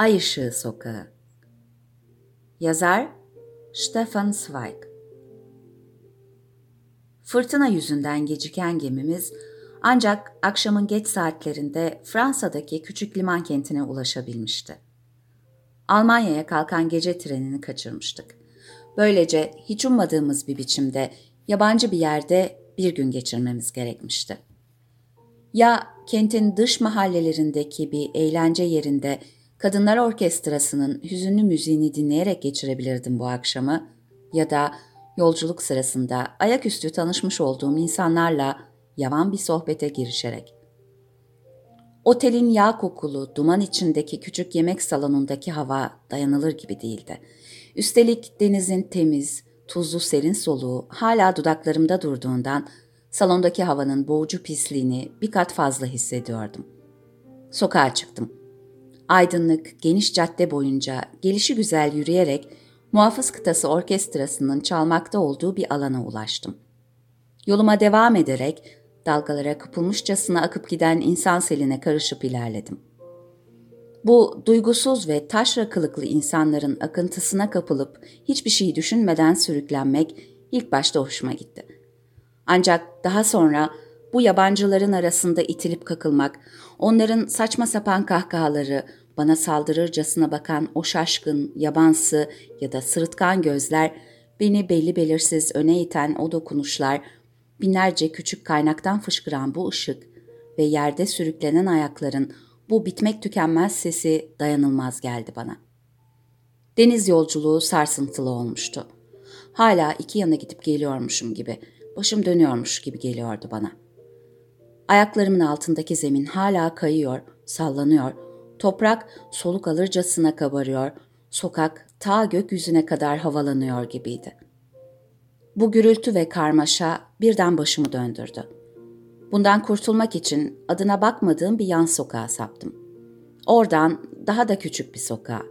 Ay Işığı Sokağı Yazar Stefan Zweig Fırtına yüzünden geciken gemimiz ancak akşamın geç saatlerinde Fransa'daki küçük liman kentine ulaşabilmişti. Almanya'ya kalkan gece trenini kaçırmıştık. Böylece hiç ummadığımız bir biçimde yabancı bir yerde bir gün geçirmemiz gerekmişti. Ya kentin dış mahallelerindeki bir eğlence yerinde kadınlar orkestrasının hüzünlü müziğini dinleyerek geçirebilirdim bu akşamı ya da yolculuk sırasında ayaküstü tanışmış olduğum insanlarla yavan bir sohbete girişerek. Otelin yağ kokulu, duman içindeki küçük yemek salonundaki hava dayanılır gibi değildi. Üstelik denizin temiz, tuzlu serin soluğu hala dudaklarımda durduğundan salondaki havanın boğucu pisliğini bir kat fazla hissediyordum. Sokağa çıktım. Aydınlık, geniş cadde boyunca gelişi güzel yürüyerek Muhafız Kıtası Orkestrası'nın çalmakta olduğu bir alana ulaştım. Yoluma devam ederek dalgalara kapılmışçasına akıp giden insan seline karışıp ilerledim. Bu duygusuz ve taşra kılıklı insanların akıntısına kapılıp hiçbir şey düşünmeden sürüklenmek ilk başta hoşuma gitti. Ancak daha sonra bu yabancıların arasında itilip kakılmak, onların saçma sapan kahkahaları, bana saldırırcasına bakan o şaşkın, yabansı ya da sırıtkan gözler, beni belli belirsiz öne iten o dokunuşlar, binlerce küçük kaynaktan fışkıran bu ışık ve yerde sürüklenen ayakların bu bitmek tükenmez sesi dayanılmaz geldi bana. Deniz yolculuğu sarsıntılı olmuştu. Hala iki yana gidip geliyormuşum gibi, başım dönüyormuş gibi geliyordu bana. Ayaklarımın altındaki zemin hala kayıyor, sallanıyor, toprak soluk alırcasına kabarıyor, sokak ta gökyüzüne kadar havalanıyor gibiydi. Bu gürültü ve karmaşa birden başımı döndürdü. Bundan kurtulmak için adına bakmadığım bir yan sokağa saptım. Oradan daha da küçük bir sokağa.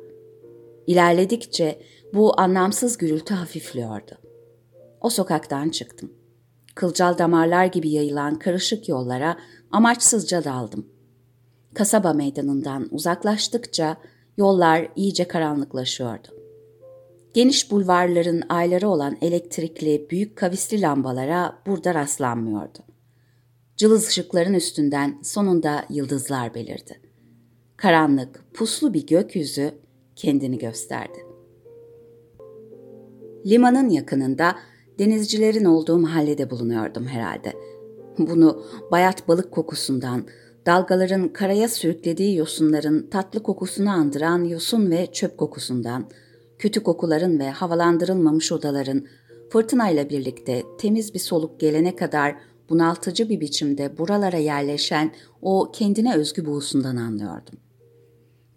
İlerledikçe bu anlamsız gürültü hafifliyordu. O sokaktan çıktım. Kılcal damarlar gibi yayılan karışık yollara amaçsızca daldım. Kasaba meydanından uzaklaştıkça yollar iyice karanlıklaşıyordu. Geniş bulvarların ayları olan elektrikli büyük kavisli lambalara burada rastlanmıyordu. Cılız ışıkların üstünden sonunda yıldızlar belirdi. Karanlık, puslu bir gökyüzü kendini gösterdi. Limanın yakınında denizcilerin olduğu mahallede bulunuyordum herhalde. Bunu bayat balık kokusundan, dalgaların karaya sürüklediği yosunların tatlı kokusunu andıran yosun ve çöp kokusundan, kötü kokuların ve havalandırılmamış odaların fırtınayla birlikte temiz bir soluk gelene kadar bunaltıcı bir biçimde buralara yerleşen o kendine özgü buğusundan anlıyordum.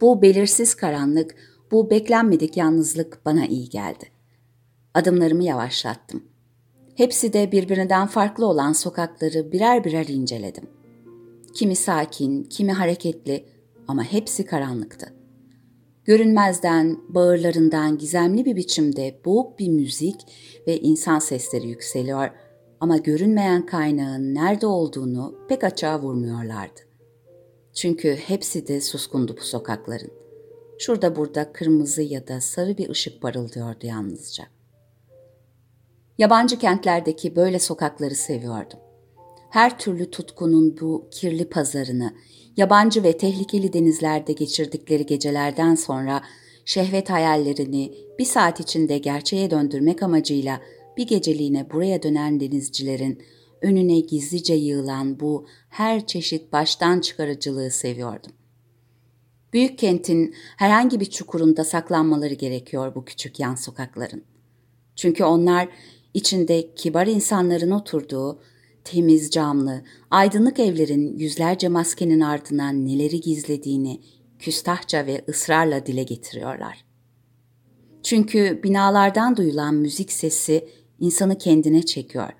Bu belirsiz karanlık, bu beklenmedik yalnızlık bana iyi geldi. Adımlarımı yavaşlattım. Hepsi de birbirinden farklı olan sokakları birer birer inceledim. Kimi sakin, kimi hareketli ama hepsi karanlıktı. Görünmezden, bağırlarından gizemli bir biçimde boğuk bir müzik ve insan sesleri yükseliyor ama görünmeyen kaynağın nerede olduğunu pek açığa vurmuyorlardı. Çünkü hepsi de suskundu bu sokakların. Şurada burada kırmızı ya da sarı bir ışık parıldıyordu yalnızca. Yabancı kentlerdeki böyle sokakları seviyordum. Her türlü tutkunun bu kirli pazarını, yabancı ve tehlikeli denizlerde geçirdikleri gecelerden sonra şehvet hayallerini bir saat içinde gerçeğe döndürmek amacıyla bir geceliğine buraya dönen denizcilerin önüne gizlice yığılan bu her çeşit baştan çıkarıcılığı seviyordum. Büyük kentin herhangi bir çukurunda saklanmaları gerekiyor bu küçük yan sokakların. Çünkü onlar içinde kibar insanların oturduğu, temiz camlı, aydınlık evlerin yüzlerce maskenin ardından neleri gizlediğini küstahça ve ısrarla dile getiriyorlar. Çünkü binalardan duyulan müzik sesi insanı kendine çekiyor.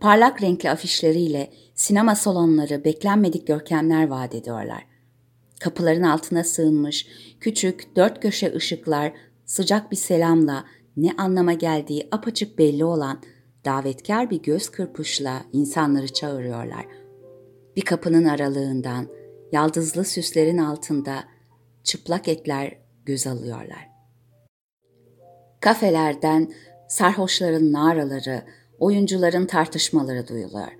Parlak renkli afişleriyle sinema salonları beklenmedik görkemler vaat ediyorlar. Kapıların altına sığınmış küçük dört köşe ışıklar sıcak bir selamla ne anlama geldiği apaçık belli olan davetkar bir göz kırpışla insanları çağırıyorlar. Bir kapının aralığından, yaldızlı süslerin altında çıplak etler göz alıyorlar. Kafelerden sarhoşların naraları, oyuncuların tartışmaları duyuluyor.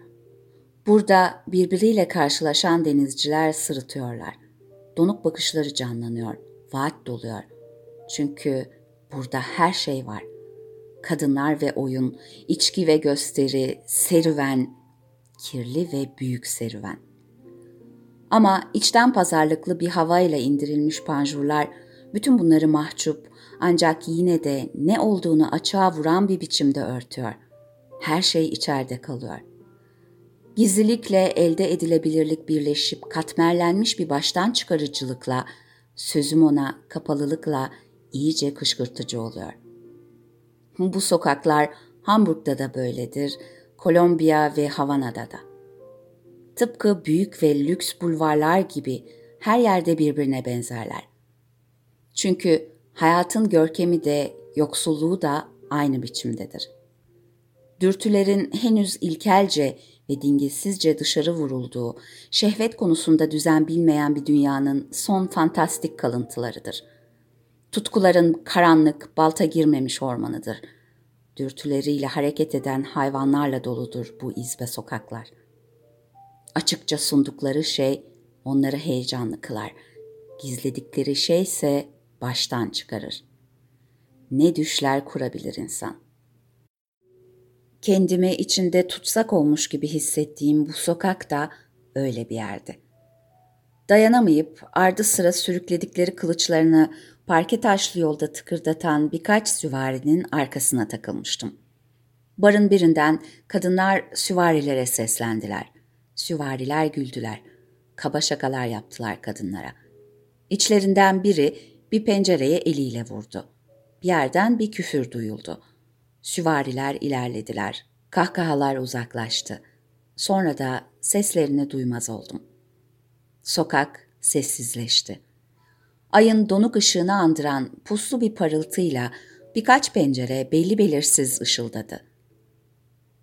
Burada birbiriyle karşılaşan denizciler sırıtıyorlar. Donuk bakışları canlanıyor, vaat doluyor. Çünkü burada her şey var. Kadınlar ve oyun, içki ve gösteri, serüven, kirli ve büyük serüven. Ama içten pazarlıklı bir havayla indirilmiş panjurlar bütün bunları mahcup ancak yine de ne olduğunu açığa vuran bir biçimde örtüyor. Her şey içeride kalıyor. Gizlilikle elde edilebilirlik birleşip katmerlenmiş bir baştan çıkarıcılıkla, sözüm ona kapalılıkla iyice kışkırtıcı oluyor. Bu sokaklar Hamburg'da da böyledir, Kolombiya ve Havana'da da. Tıpkı büyük ve lüks bulvarlar gibi her yerde birbirine benzerler. Çünkü hayatın görkemi de yoksulluğu da aynı biçimdedir. Dürtülerin henüz ilkelce ve dingilsizce dışarı vurulduğu, şehvet konusunda düzen bilmeyen bir dünyanın son fantastik kalıntılarıdır. Tutkuların karanlık, balta girmemiş ormanıdır. Dürtüleriyle hareket eden hayvanlarla doludur bu izbe sokaklar. Açıkça sundukları şey onları heyecanlı kılar. Gizledikleri şey ise baştan çıkarır. Ne düşler kurabilir insan. Kendimi içinde tutsak olmuş gibi hissettiğim bu sokak da öyle bir yerdi. Dayanamayıp ardı sıra sürükledikleri kılıçlarını parke taşlı yolda tıkırdatan birkaç süvarinin arkasına takılmıştım. Barın birinden kadınlar süvarilere seslendiler. Süvariler güldüler. Kaba şakalar yaptılar kadınlara. İçlerinden biri bir pencereye eliyle vurdu. Bir yerden bir küfür duyuldu. Süvariler ilerlediler. Kahkahalar uzaklaştı. Sonra da seslerini duymaz oldum. Sokak sessizleşti. Ayın donuk ışığını andıran puslu bir parıltıyla birkaç pencere belli belirsiz ışıldadı.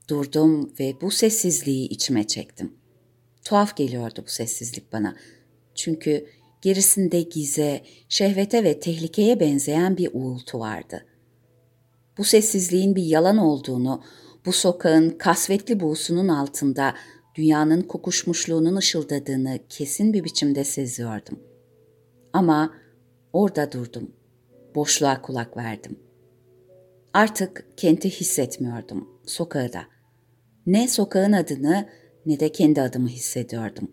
Durdum ve bu sessizliği içime çektim. Tuhaf geliyordu bu sessizlik bana. Çünkü gerisinde gize, şehvete ve tehlikeye benzeyen bir uğultu vardı. Bu sessizliğin bir yalan olduğunu, bu sokağın kasvetli buğusunun altında dünyanın kokuşmuşluğunun ışıldadığını kesin bir biçimde seziyordum. Ama orada durdum. Boşluğa kulak verdim. Artık kenti hissetmiyordum, sokağı da. Ne sokağın adını ne de kendi adımı hissediyordum.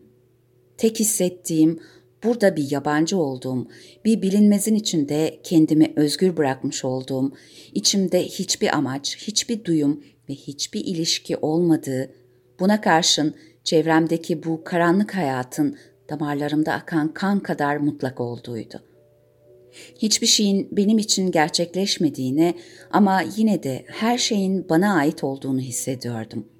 Tek hissettiğim burada bir yabancı olduğum, bir bilinmezin içinde kendimi özgür bırakmış olduğum, içimde hiçbir amaç, hiçbir duyum ve hiçbir ilişki olmadığı, buna karşın çevremdeki bu karanlık hayatın damarlarımda akan kan kadar mutlak olduğuydu. Hiçbir şeyin benim için gerçekleşmediğini ama yine de her şeyin bana ait olduğunu hissediyordum.''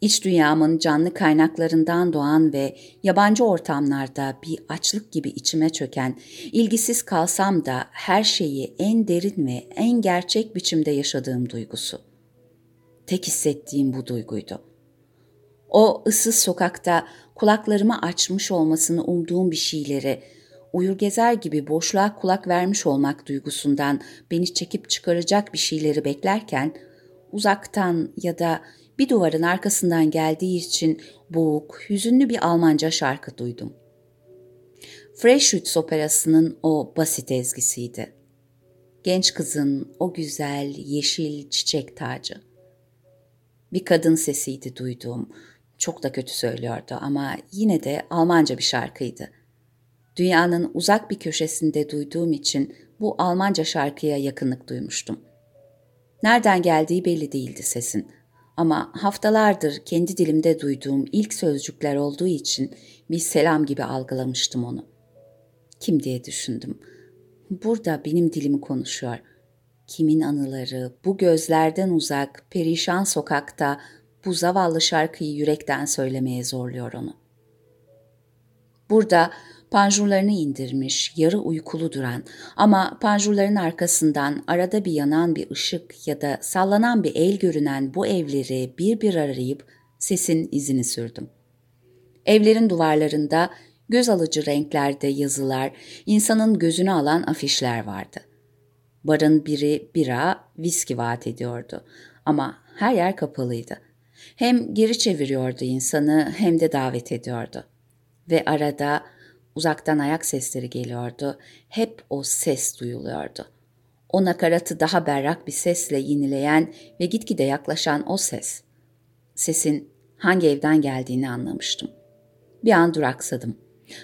İç dünyamın canlı kaynaklarından doğan ve yabancı ortamlarda bir açlık gibi içime çöken, ilgisiz kalsam da her şeyi en derin ve en gerçek biçimde yaşadığım duygusu. Tek hissettiğim bu duyguydu. O ıssız sokakta kulaklarımı açmış olmasını umduğum bir şeyleri, uyur gezer gibi boşluğa kulak vermiş olmak duygusundan beni çekip çıkaracak bir şeyleri beklerken, uzaktan ya da bir duvarın arkasından geldiği için boğuk, hüzünlü bir Almanca şarkı duydum. Freischütz operasının o basit ezgisiydi. Genç kızın o güzel yeşil çiçek tacı. Bir kadın sesiydi duyduğum. Çok da kötü söylüyordu ama yine de Almanca bir şarkıydı. Dünyanın uzak bir köşesinde duyduğum için bu Almanca şarkıya yakınlık duymuştum. Nereden geldiği belli değildi sesin ama haftalardır kendi dilimde duyduğum ilk sözcükler olduğu için bir selam gibi algılamıştım onu. Kim diye düşündüm. Burada benim dilimi konuşuyor. Kimin anıları bu gözlerden uzak, perişan sokakta bu zavallı şarkıyı yürekten söylemeye zorluyor onu. Burada panjurlarını indirmiş, yarı uykulu duran ama panjurların arkasından arada bir yanan bir ışık ya da sallanan bir el görünen bu evleri bir bir arayıp sesin izini sürdüm. Evlerin duvarlarında Göz alıcı renklerde yazılar, insanın gözünü alan afişler vardı. Barın biri bira, viski vaat ediyordu ama her yer kapalıydı. Hem geri çeviriyordu insanı hem de davet ediyordu. Ve arada uzaktan ayak sesleri geliyordu. Hep o ses duyuluyordu. O nakaratı daha berrak bir sesle yenileyen ve gitgide yaklaşan o ses. Sesin hangi evden geldiğini anlamıştım. Bir an duraksadım.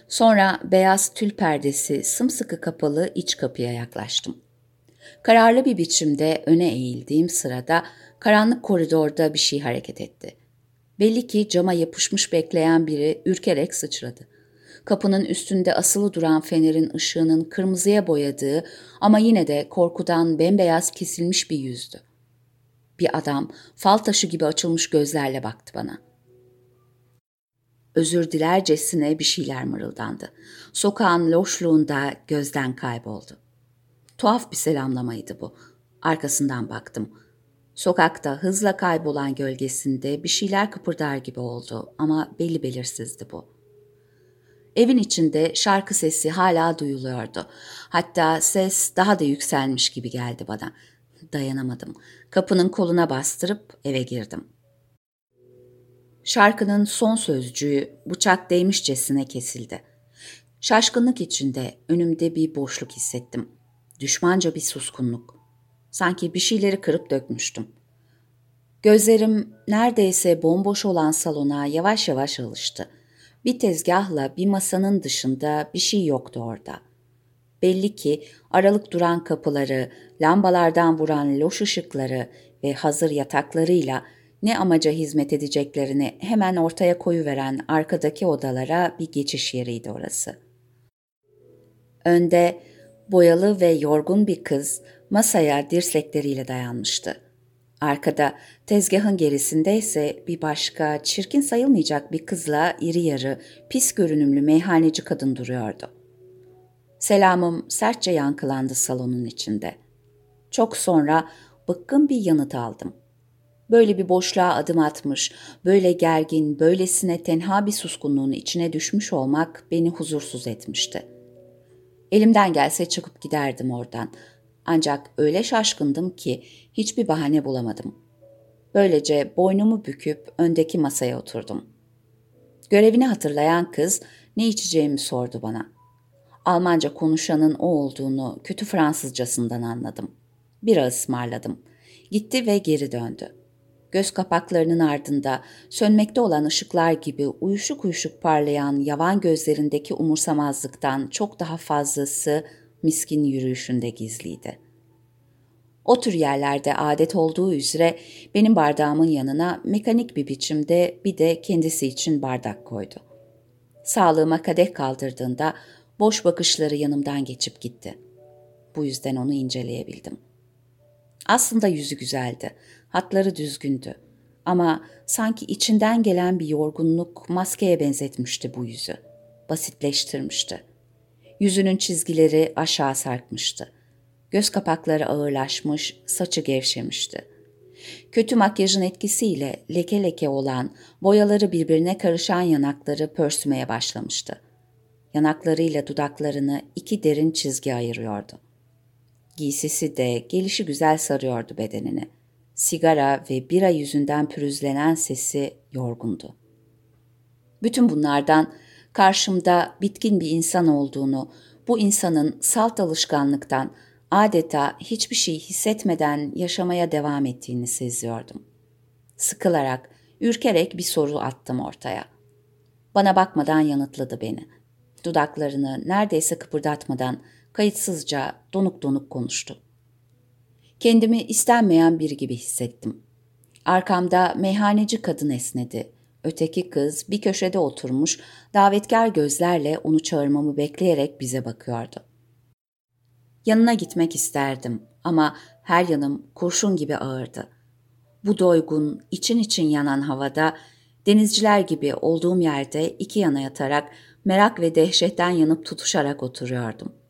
Sonra beyaz tül perdesi sımsıkı kapalı iç kapıya yaklaştım. Kararlı bir biçimde öne eğildiğim sırada karanlık koridorda bir şey hareket etti. Belli ki cama yapışmış bekleyen biri ürkerek sıçradı. Kapının üstünde asılı duran fenerin ışığının kırmızıya boyadığı ama yine de korkudan bembeyaz kesilmiş bir yüzdü. Bir adam fal taşı gibi açılmış gözlerle baktı bana. Özür dilercesine bir şeyler mırıldandı. Sokağın loşluğunda gözden kayboldu. Tuhaf bir selamlamaydı bu. Arkasından baktım. Sokakta hızla kaybolan gölgesinde bir şeyler kıpırdar gibi oldu ama belli belirsizdi bu. Evin içinde şarkı sesi hala duyuluyordu. Hatta ses daha da yükselmiş gibi geldi bana. Dayanamadım. Kapının koluna bastırıp eve girdim. Şarkının son sözcüğü bıçak değmişçesine kesildi. Şaşkınlık içinde önümde bir boşluk hissettim. Düşmanca bir suskunluk. Sanki bir şeyleri kırıp dökmüştüm. Gözlerim neredeyse bomboş olan salona yavaş yavaş alıştı. Bir tezgahla bir masanın dışında bir şey yoktu orada. Belli ki aralık duran kapıları, lambalardan vuran loş ışıkları ve hazır yataklarıyla ne amaca hizmet edeceklerini hemen ortaya koyuveren arkadaki odalara bir geçiş yeriydi orası. Önde boyalı ve yorgun bir kız masaya dirsekleriyle dayanmıştı. Arkada tezgahın gerisinde ise bir başka çirkin sayılmayacak bir kızla iri yarı, pis görünümlü meyhaneci kadın duruyordu. Selamım sertçe yankılandı salonun içinde. Çok sonra bıkkın bir yanıt aldım. Böyle bir boşluğa adım atmış, böyle gergin, böylesine tenha bir suskunluğun içine düşmüş olmak beni huzursuz etmişti. Elimden gelse çıkıp giderdim oradan. Ancak öyle şaşkındım ki hiçbir bahane bulamadım. Böylece boynumu büküp öndeki masaya oturdum. Görevini hatırlayan kız ne içeceğimi sordu bana. Almanca konuşanın o olduğunu kötü Fransızcasından anladım. Bira ısmarladım. Gitti ve geri döndü. Göz kapaklarının ardında sönmekte olan ışıklar gibi uyuşuk uyuşuk parlayan yavan gözlerindeki umursamazlıktan çok daha fazlası miskin yürüyüşünde gizliydi. O tür yerlerde adet olduğu üzere benim bardağımın yanına mekanik bir biçimde bir de kendisi için bardak koydu. Sağlığıma kadeh kaldırdığında boş bakışları yanımdan geçip gitti. Bu yüzden onu inceleyebildim. Aslında yüzü güzeldi Hatları düzgündü. Ama sanki içinden gelen bir yorgunluk maskeye benzetmişti bu yüzü. Basitleştirmişti. Yüzünün çizgileri aşağı sarkmıştı. Göz kapakları ağırlaşmış, saçı gevşemişti. Kötü makyajın etkisiyle leke leke olan, boyaları birbirine karışan yanakları pörsümeye başlamıştı. Yanaklarıyla dudaklarını iki derin çizgi ayırıyordu. Giysisi de gelişi güzel sarıyordu bedenini sigara ve bira yüzünden pürüzlenen sesi yorgundu. Bütün bunlardan karşımda bitkin bir insan olduğunu, bu insanın salt alışkanlıktan adeta hiçbir şey hissetmeden yaşamaya devam ettiğini seziyordum. Sıkılarak, ürkerek bir soru attım ortaya. Bana bakmadan yanıtladı beni. Dudaklarını neredeyse kıpırdatmadan kayıtsızca donuk donuk konuştu. Kendimi istenmeyen biri gibi hissettim. Arkamda meyhaneci kadın esnedi. Öteki kız bir köşede oturmuş, davetkar gözlerle onu çağırmamı bekleyerek bize bakıyordu. Yanına gitmek isterdim ama her yanım kurşun gibi ağırdı. Bu doygun, için için yanan havada, denizciler gibi olduğum yerde iki yana yatarak merak ve dehşetten yanıp tutuşarak oturuyordum.''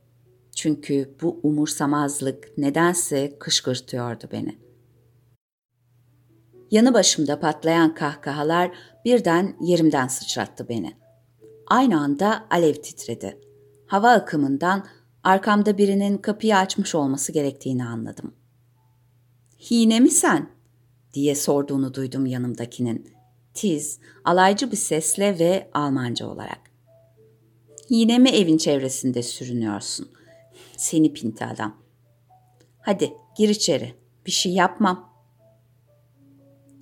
Çünkü bu umursamazlık nedense kışkırtıyordu beni. Yanı başımda patlayan kahkahalar birden yerimden sıçrattı beni. Aynı anda alev titredi. Hava akımından arkamda birinin kapıyı açmış olması gerektiğini anladım. Hine mi sen? diye sorduğunu duydum yanımdakinin. Tiz, alaycı bir sesle ve Almanca olarak. Yine mi evin çevresinde sürünüyorsun? Seni pinti adam. Hadi gir içeri. Bir şey yapmam.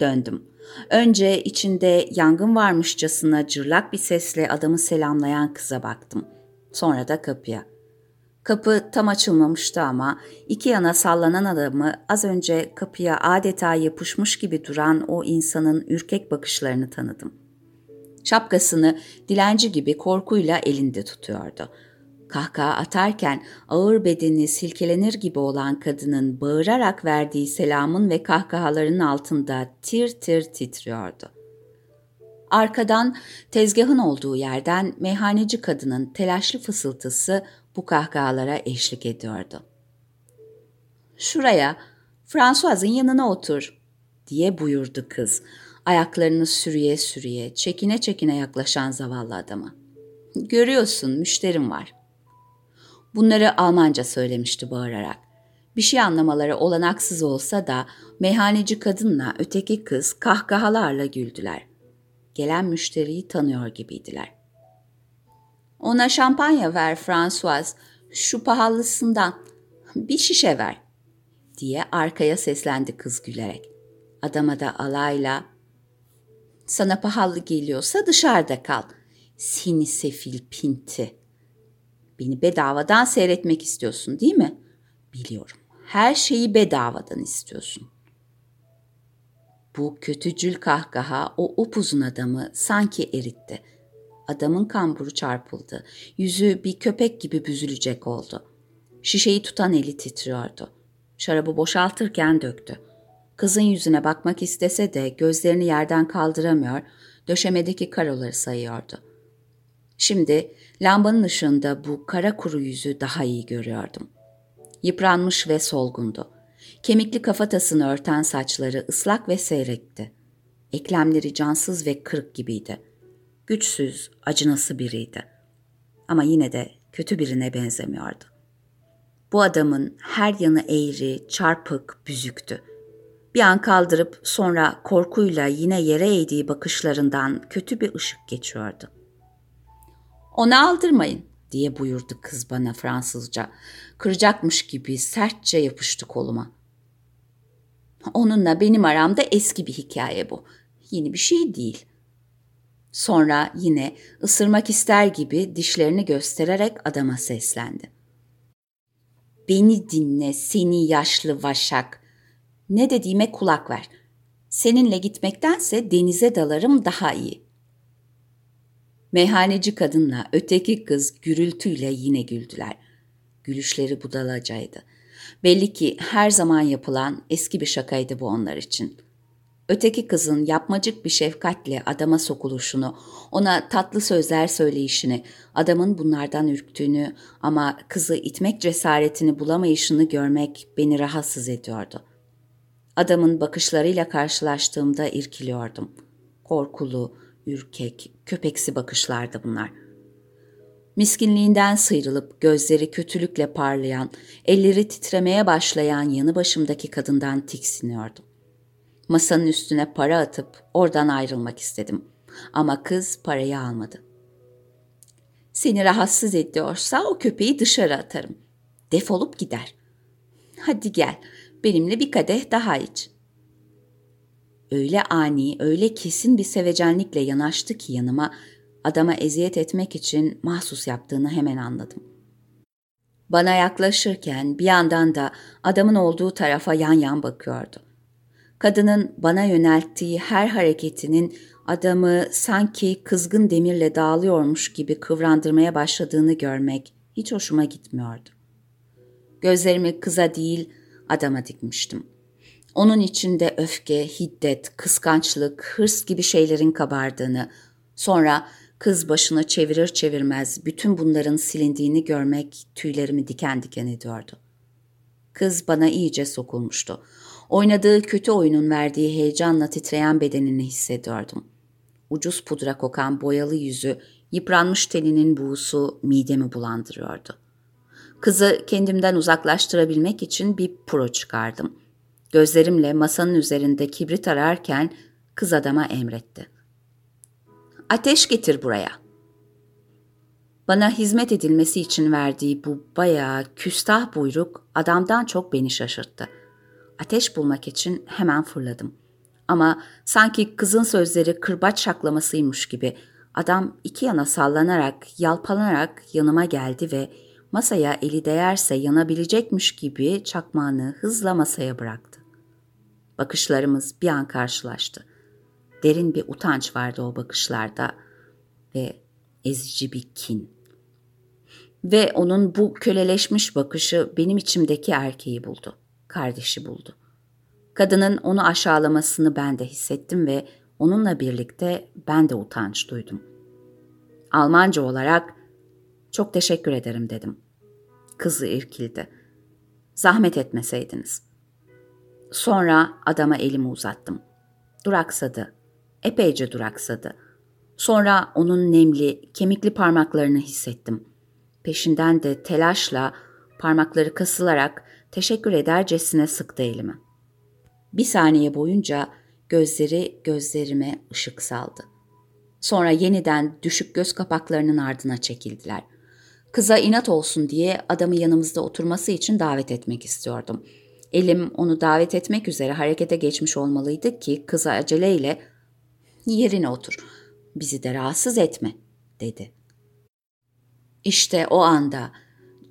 Döndüm. Önce içinde yangın varmışçasına cırlak bir sesle adamı selamlayan kıza baktım. Sonra da kapıya. Kapı tam açılmamıştı ama iki yana sallanan adamı az önce kapıya adeta yapışmış gibi duran o insanın ürkek bakışlarını tanıdım. Şapkasını dilenci gibi korkuyla elinde tutuyordu. Kahkaha atarken ağır bedeni silkelenir gibi olan kadının bağırarak verdiği selamın ve kahkahaların altında tir tir titriyordu. Arkadan tezgahın olduğu yerden meyhaneci kadının telaşlı fısıltısı bu kahkahalara eşlik ediyordu. Şuraya, François'ın yanına otur, diye buyurdu kız, ayaklarını sürüye sürüye, çekine çekine yaklaşan zavallı adama. Görüyorsun, müşterim var. Bunları Almanca söylemişti bağırarak. Bir şey anlamaları olanaksız olsa da meyhaneci kadınla öteki kız kahkahalarla güldüler. Gelen müşteriyi tanıyor gibiydiler. Ona şampanya ver François, şu pahalısından. Bir şişe ver, diye arkaya seslendi kız gülerek. Adama da alayla, sana pahalı geliyorsa dışarıda kal. Seni sefil pinti. Beni bedavadan seyretmek istiyorsun değil mi? Biliyorum. Her şeyi bedavadan istiyorsun. Bu kötücül kahkaha o upuzun adamı sanki eritti. Adamın kamburu çarpıldı. Yüzü bir köpek gibi büzülecek oldu. Şişeyi tutan eli titriyordu. Şarabı boşaltırken döktü. Kızın yüzüne bakmak istese de gözlerini yerden kaldıramıyor, döşemedeki karoları sayıyordu. Şimdi lambanın ışığında bu kara kuru yüzü daha iyi görüyordum. Yıpranmış ve solgundu. Kemikli kafatasını örten saçları ıslak ve seyrekti. Eklemleri cansız ve kırık gibiydi güçsüz, acınası biriydi. Ama yine de kötü birine benzemiyordu. Bu adamın her yanı eğri, çarpık, büzüktü. Bir an kaldırıp sonra korkuyla yine yere eğdiği bakışlarından kötü bir ışık geçiyordu. ''Onu aldırmayın.'' diye buyurdu kız bana Fransızca. Kıracakmış gibi sertçe yapıştı koluma. Onunla benim aramda eski bir hikaye bu. Yeni bir şey değil. Sonra yine ısırmak ister gibi dişlerini göstererek adama seslendi. Beni dinle seni yaşlı vaşak. Ne dediğime kulak ver. Seninle gitmektense denize dalarım daha iyi. Meyhaneci kadınla öteki kız gürültüyle yine güldüler. Gülüşleri budalacaydı. Belli ki her zaman yapılan eski bir şakaydı bu onlar için.'' Öteki kızın yapmacık bir şefkatle adama sokuluşunu, ona tatlı sözler söyleyişini, adamın bunlardan ürktüğünü ama kızı itmek cesaretini bulamayışını görmek beni rahatsız ediyordu. Adamın bakışlarıyla karşılaştığımda irkiliyordum. Korkulu, ürkek, köpeksi bakışlardı bunlar. Miskinliğinden sıyrılıp gözleri kötülükle parlayan, elleri titremeye başlayan yanı başımdaki kadından tiksiniyordum. Masanın üstüne para atıp oradan ayrılmak istedim. Ama kız parayı almadı. Seni rahatsız ediyorsa o köpeği dışarı atarım. Defolup gider. Hadi gel, benimle bir kadeh daha iç. Öyle ani, öyle kesin bir sevecenlikle yanaştı ki yanıma, adama eziyet etmek için mahsus yaptığını hemen anladım. Bana yaklaşırken bir yandan da adamın olduğu tarafa yan yan bakıyordu. Kadının bana yönelttiği her hareketinin adamı sanki kızgın demirle dağılıyormuş gibi kıvrandırmaya başladığını görmek hiç hoşuma gitmiyordu. Gözlerimi kıza değil adama dikmiştim. Onun içinde öfke, hiddet, kıskançlık, hırs gibi şeylerin kabardığını, sonra kız başını çevirir çevirmez bütün bunların silindiğini görmek tüylerimi diken diken ediyordu. Kız bana iyice sokulmuştu. Oynadığı kötü oyunun verdiği heyecanla titreyen bedenini hissediyordum. Ucuz pudra kokan boyalı yüzü Yıpranmış teninin buğusu midemi bulandırıyordu. Kızı kendimden uzaklaştırabilmek için bir pro çıkardım. Gözlerimle masanın üzerinde kibrit ararken kız adama emretti. Ateş getir buraya. Bana hizmet edilmesi için verdiği bu bayağı küstah buyruk adamdan çok beni şaşırttı. Ateş bulmak için hemen fırladım. Ama sanki kızın sözleri kırbaç şaklamasıymış gibi adam iki yana sallanarak, yalpalanarak yanıma geldi ve masaya eli değerse yanabilecekmiş gibi çakmağını hızla masaya bıraktı. Bakışlarımız bir an karşılaştı. Derin bir utanç vardı o bakışlarda ve ezici bir kin. Ve onun bu köleleşmiş bakışı benim içimdeki erkeği buldu, kardeşi buldu. Kadının onu aşağılamasını ben de hissettim ve onunla birlikte ben de utanç duydum. Almanca olarak çok teşekkür ederim dedim. Kızı irkildi. Zahmet etmeseydiniz. Sonra adama elimi uzattım. Duraksadı. Epeyce duraksadı. Sonra onun nemli, kemikli parmaklarını hissettim. Peşinden de telaşla parmakları kasılarak teşekkür edercesine sıktı elimi. Bir saniye boyunca gözleri gözlerime ışık saldı. Sonra yeniden düşük göz kapaklarının ardına çekildiler. Kıza inat olsun diye adamı yanımızda oturması için davet etmek istiyordum. Elim onu davet etmek üzere harekete geçmiş olmalıydı ki kıza aceleyle ''Yerine otur, bizi de rahatsız etme.'' dedi. İşte o anda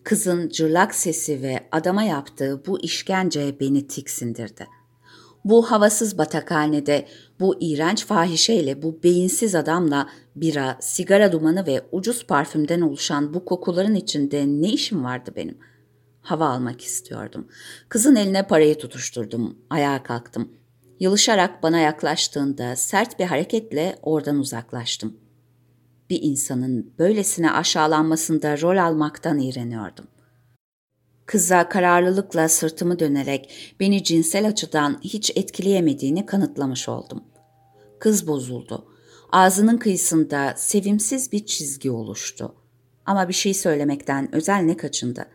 kızın cırlak sesi ve adama yaptığı bu işkence beni tiksindirdi. Bu havasız batakhanede, bu iğrenç fahişeyle, bu beyinsiz adamla bira, sigara dumanı ve ucuz parfümden oluşan bu kokuların içinde ne işim vardı benim? Hava almak istiyordum. Kızın eline parayı tutuşturdum. Ayağa kalktım. Yılışarak bana yaklaştığında sert bir hareketle oradan uzaklaştım. Bir insanın böylesine aşağılanmasında rol almaktan iğreniyordum. Kıza kararlılıkla sırtımı dönerek beni cinsel açıdan hiç etkileyemediğini kanıtlamış oldum. Kız bozuldu. Ağzının kıyısında sevimsiz bir çizgi oluştu. Ama bir şey söylemekten özel ne kaçındı.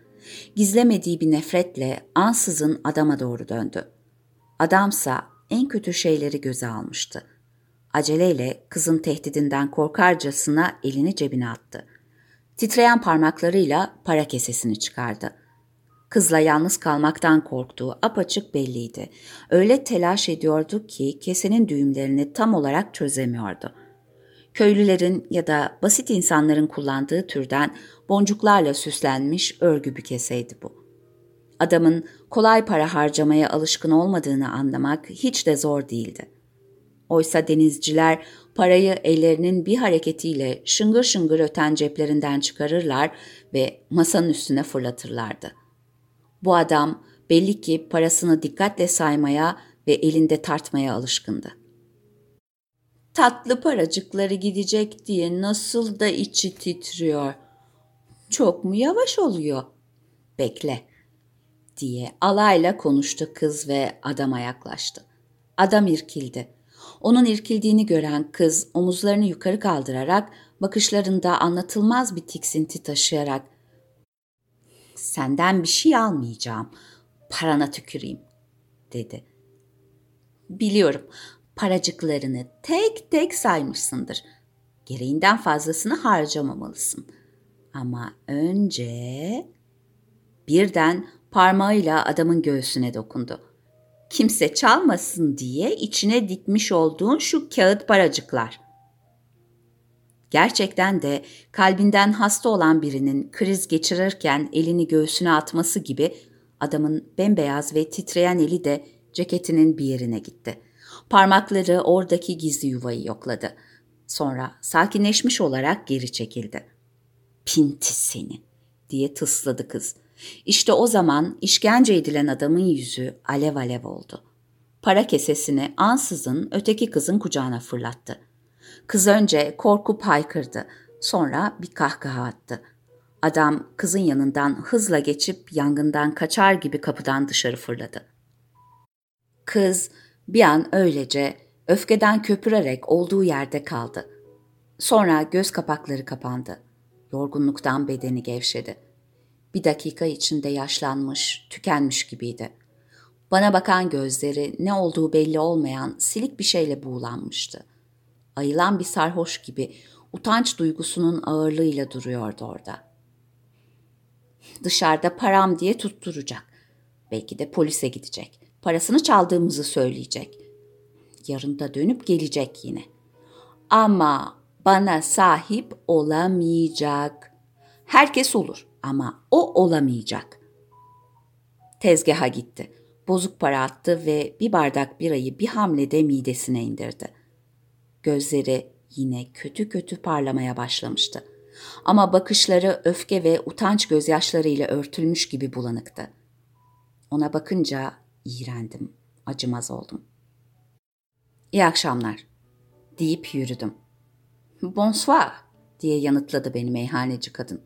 Gizlemediği bir nefretle ansızın adama doğru döndü. Adamsa en kötü şeyleri göze almıştı. Aceleyle kızın tehdidinden korkarcasına elini cebine attı. Titreyen parmaklarıyla para kesesini çıkardı. Kızla yalnız kalmaktan korktuğu apaçık belliydi. Öyle telaş ediyordu ki kesenin düğümlerini tam olarak çözemiyordu. Köylülerin ya da basit insanların kullandığı türden boncuklarla süslenmiş örgü bir keseydi bu. Adamın kolay para harcamaya alışkın olmadığını anlamak hiç de zor değildi. Oysa denizciler parayı ellerinin bir hareketiyle şıngır şıngır öten ceplerinden çıkarırlar ve masanın üstüne fırlatırlardı. Bu adam belli ki parasını dikkatle saymaya ve elinde tartmaya alışkındı. Tatlı paracıkları gidecek diye nasıl da içi titriyor. Çok mu yavaş oluyor? Bekle, diye alayla konuştu kız ve adama yaklaştı. Adam irkildi. Onun irkildiğini gören kız omuzlarını yukarı kaldırarak bakışlarında anlatılmaz bir tiksinti taşıyarak senden bir şey almayacağım, parana tüküreyim dedi. Biliyorum paracıklarını tek tek saymışsındır. Gereğinden fazlasını harcamamalısın. Ama önce birden parmağıyla adamın göğsüne dokundu. Kimse çalmasın diye içine dikmiş olduğun şu kağıt paracıklar. Gerçekten de kalbinden hasta olan birinin kriz geçirirken elini göğsüne atması gibi adamın bembeyaz ve titreyen eli de ceketinin bir yerine gitti. Parmakları oradaki gizli yuvayı yokladı. Sonra sakinleşmiş olarak geri çekildi. Pinti seni diye tısladı kız. İşte o zaman işkence edilen adamın yüzü alev alev oldu. Para kesesini ansızın öteki kızın kucağına fırlattı. Kız önce korkup haykırdı. Sonra bir kahkaha attı. Adam kızın yanından hızla geçip yangından kaçar gibi kapıdan dışarı fırladı. Kız bir an öylece öfkeden köpürerek olduğu yerde kaldı. Sonra göz kapakları kapandı. Yorgunluktan bedeni gevşedi. Bir dakika içinde yaşlanmış, tükenmiş gibiydi. Bana bakan gözleri ne olduğu belli olmayan silik bir şeyle buğulanmıştı. Ayılan bir sarhoş gibi utanç duygusunun ağırlığıyla duruyordu orada. Dışarıda param diye tutturacak. Belki de polise gidecek. Parasını çaldığımızı söyleyecek. Yarın da dönüp gelecek yine. Ama bana sahip olamayacak. Herkes olur ama o olamayacak. Tezgaha gitti. Bozuk para attı ve bir bardak birayı bir hamlede midesine indirdi. Gözleri yine kötü kötü parlamaya başlamıştı. Ama bakışları öfke ve utanç gözyaşlarıyla örtülmüş gibi bulanıktı. Ona bakınca iğrendim, acımaz oldum. İyi akşamlar deyip yürüdüm. Bonsoir diye yanıtladı beni meyhaneci kadın.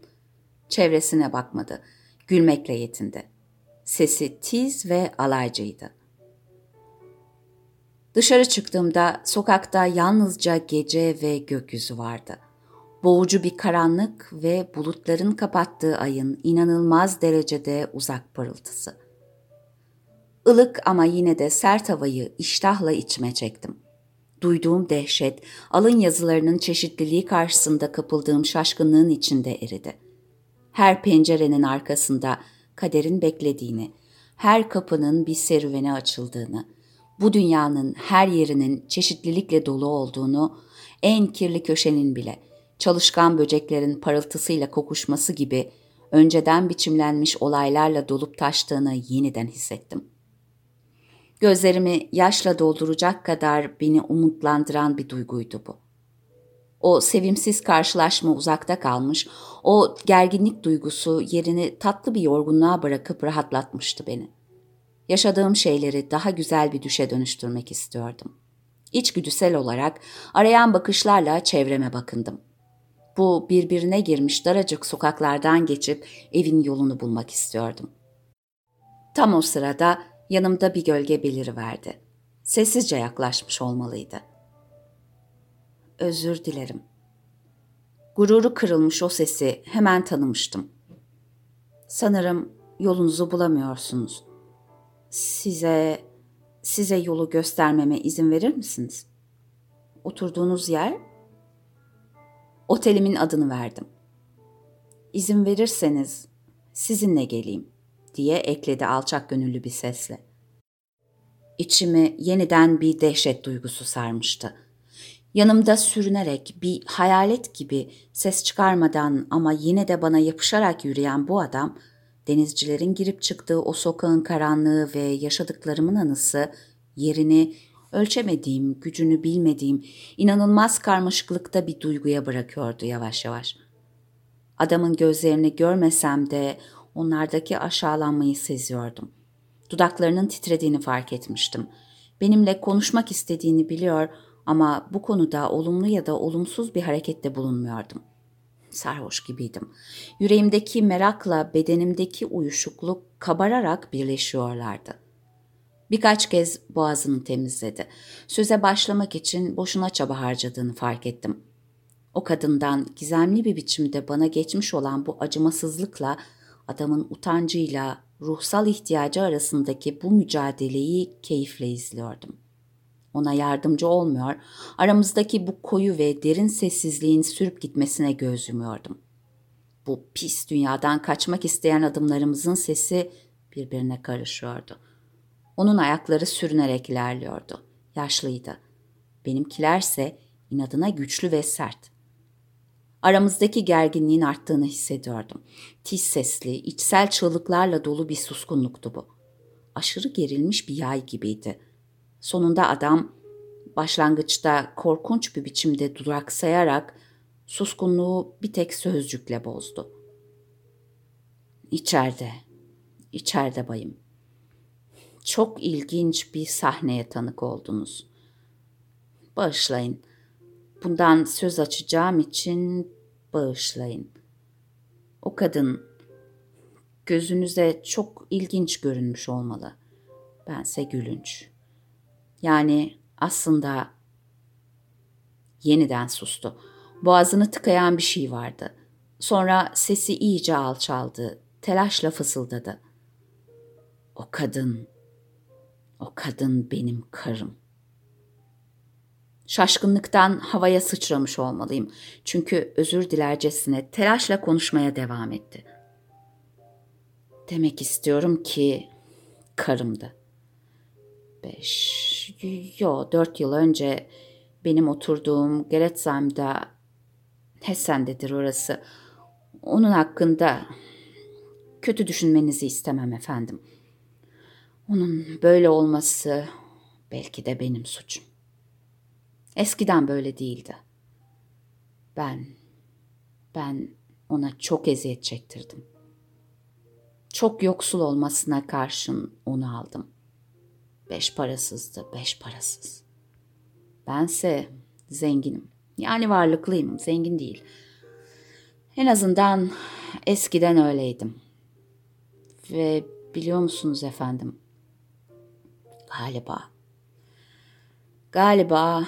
Çevresine bakmadı. Gülmekle yetindi. Sesi tiz ve alaycıydı. Dışarı çıktığımda sokakta yalnızca gece ve gökyüzü vardı. Boğucu bir karanlık ve bulutların kapattığı ayın inanılmaz derecede uzak parıltısı. Ilık ama yine de sert havayı iştahla içime çektim. Duyduğum dehşet, alın yazılarının çeşitliliği karşısında kapıldığım şaşkınlığın içinde eridi. Her pencerenin arkasında kaderin beklediğini, her kapının bir serüvene açıldığını, bu dünyanın her yerinin çeşitlilikle dolu olduğunu, en kirli köşenin bile çalışkan böceklerin parıltısıyla kokuşması gibi önceden biçimlenmiş olaylarla dolup taştığını yeniden hissettim. Gözlerimi yaşla dolduracak kadar beni umutlandıran bir duyguydu bu. O sevimsiz karşılaşma uzakta kalmış, o gerginlik duygusu yerini tatlı bir yorgunluğa bırakıp rahatlatmıştı beni. Yaşadığım şeyleri daha güzel bir düşe dönüştürmek istiyordum. İçgüdüsel olarak arayan bakışlarla çevreme bakındım. Bu birbirine girmiş daracık sokaklardan geçip evin yolunu bulmak istiyordum. Tam o sırada yanımda bir gölge beliriverdi. Sessizce yaklaşmış olmalıydı. Özür dilerim. Gururu kırılmış o sesi hemen tanımıştım. Sanırım yolunuzu bulamıyorsunuz. Size size yolu göstermeme izin verir misiniz? Oturduğunuz yer? Otelimin adını verdim. İzin verirseniz sizinle geleyim diye ekledi alçak gönüllü bir sesle. İçimi yeniden bir dehşet duygusu sarmıştı. Yanımda sürünerek bir hayalet gibi ses çıkarmadan ama yine de bana yapışarak yürüyen bu adam, denizcilerin girip çıktığı o sokağın karanlığı ve yaşadıklarımın anısı yerini ölçemediğim, gücünü bilmediğim, inanılmaz karmaşıklıkta bir duyguya bırakıyordu yavaş yavaş. Adamın gözlerini görmesem de onlardaki aşağılanmayı seziyordum. Dudaklarının titrediğini fark etmiştim. Benimle konuşmak istediğini biliyor ama bu konuda olumlu ya da olumsuz bir harekette bulunmuyordum. Sarhoş gibiydim. Yüreğimdeki merakla bedenimdeki uyuşukluk kabararak birleşiyorlardı. Birkaç kez boğazını temizledi. Söze başlamak için boşuna çaba harcadığını fark ettim. O kadından gizemli bir biçimde bana geçmiş olan bu acımasızlıkla adamın utancıyla ruhsal ihtiyacı arasındaki bu mücadeleyi keyifle izliyordum. Ona yardımcı olmuyor, aramızdaki bu koyu ve derin sessizliğin sürüp gitmesine göz yumuyordum. Bu pis dünyadan kaçmak isteyen adımlarımızın sesi birbirine karışıyordu. Onun ayakları sürünerek ilerliyordu. Yaşlıydı. Benimkilerse inadına güçlü ve sert. Aramızdaki gerginliğin arttığını hissediyordum. Tiz sesli, içsel çığlıklarla dolu bir suskunluktu bu. Aşırı gerilmiş bir yay gibiydi. Sonunda adam başlangıçta korkunç bir biçimde duraksayarak suskunluğu bir tek sözcükle bozdu. İçeride, içeride bayım. Çok ilginç bir sahneye tanık oldunuz. Bağışlayın, Bundan söz açacağım için bağışlayın. O kadın gözünüze çok ilginç görünmüş olmalı. Bense gülünç. Yani aslında yeniden sustu. Boğazını tıkayan bir şey vardı. Sonra sesi iyice alçaldı. Telaşla fısıldadı. O kadın, o kadın benim karım. Şaşkınlıktan havaya sıçramış olmalıyım. Çünkü özür dilercesine telaşla konuşmaya devam etti. Demek istiyorum ki karımdı. Beş, yo dört yıl önce benim oturduğum Geretsheim'da Hessen'dedir orası. Onun hakkında kötü düşünmenizi istemem efendim. Onun böyle olması belki de benim suçum. Eskiden böyle değildi. Ben, ben ona çok eziyet çektirdim. Çok yoksul olmasına karşın onu aldım. Beş parasızdı, beş parasız. Bense zenginim. Yani varlıklıyım, zengin değil. En azından eskiden öyleydim. Ve biliyor musunuz efendim? Galiba. Galiba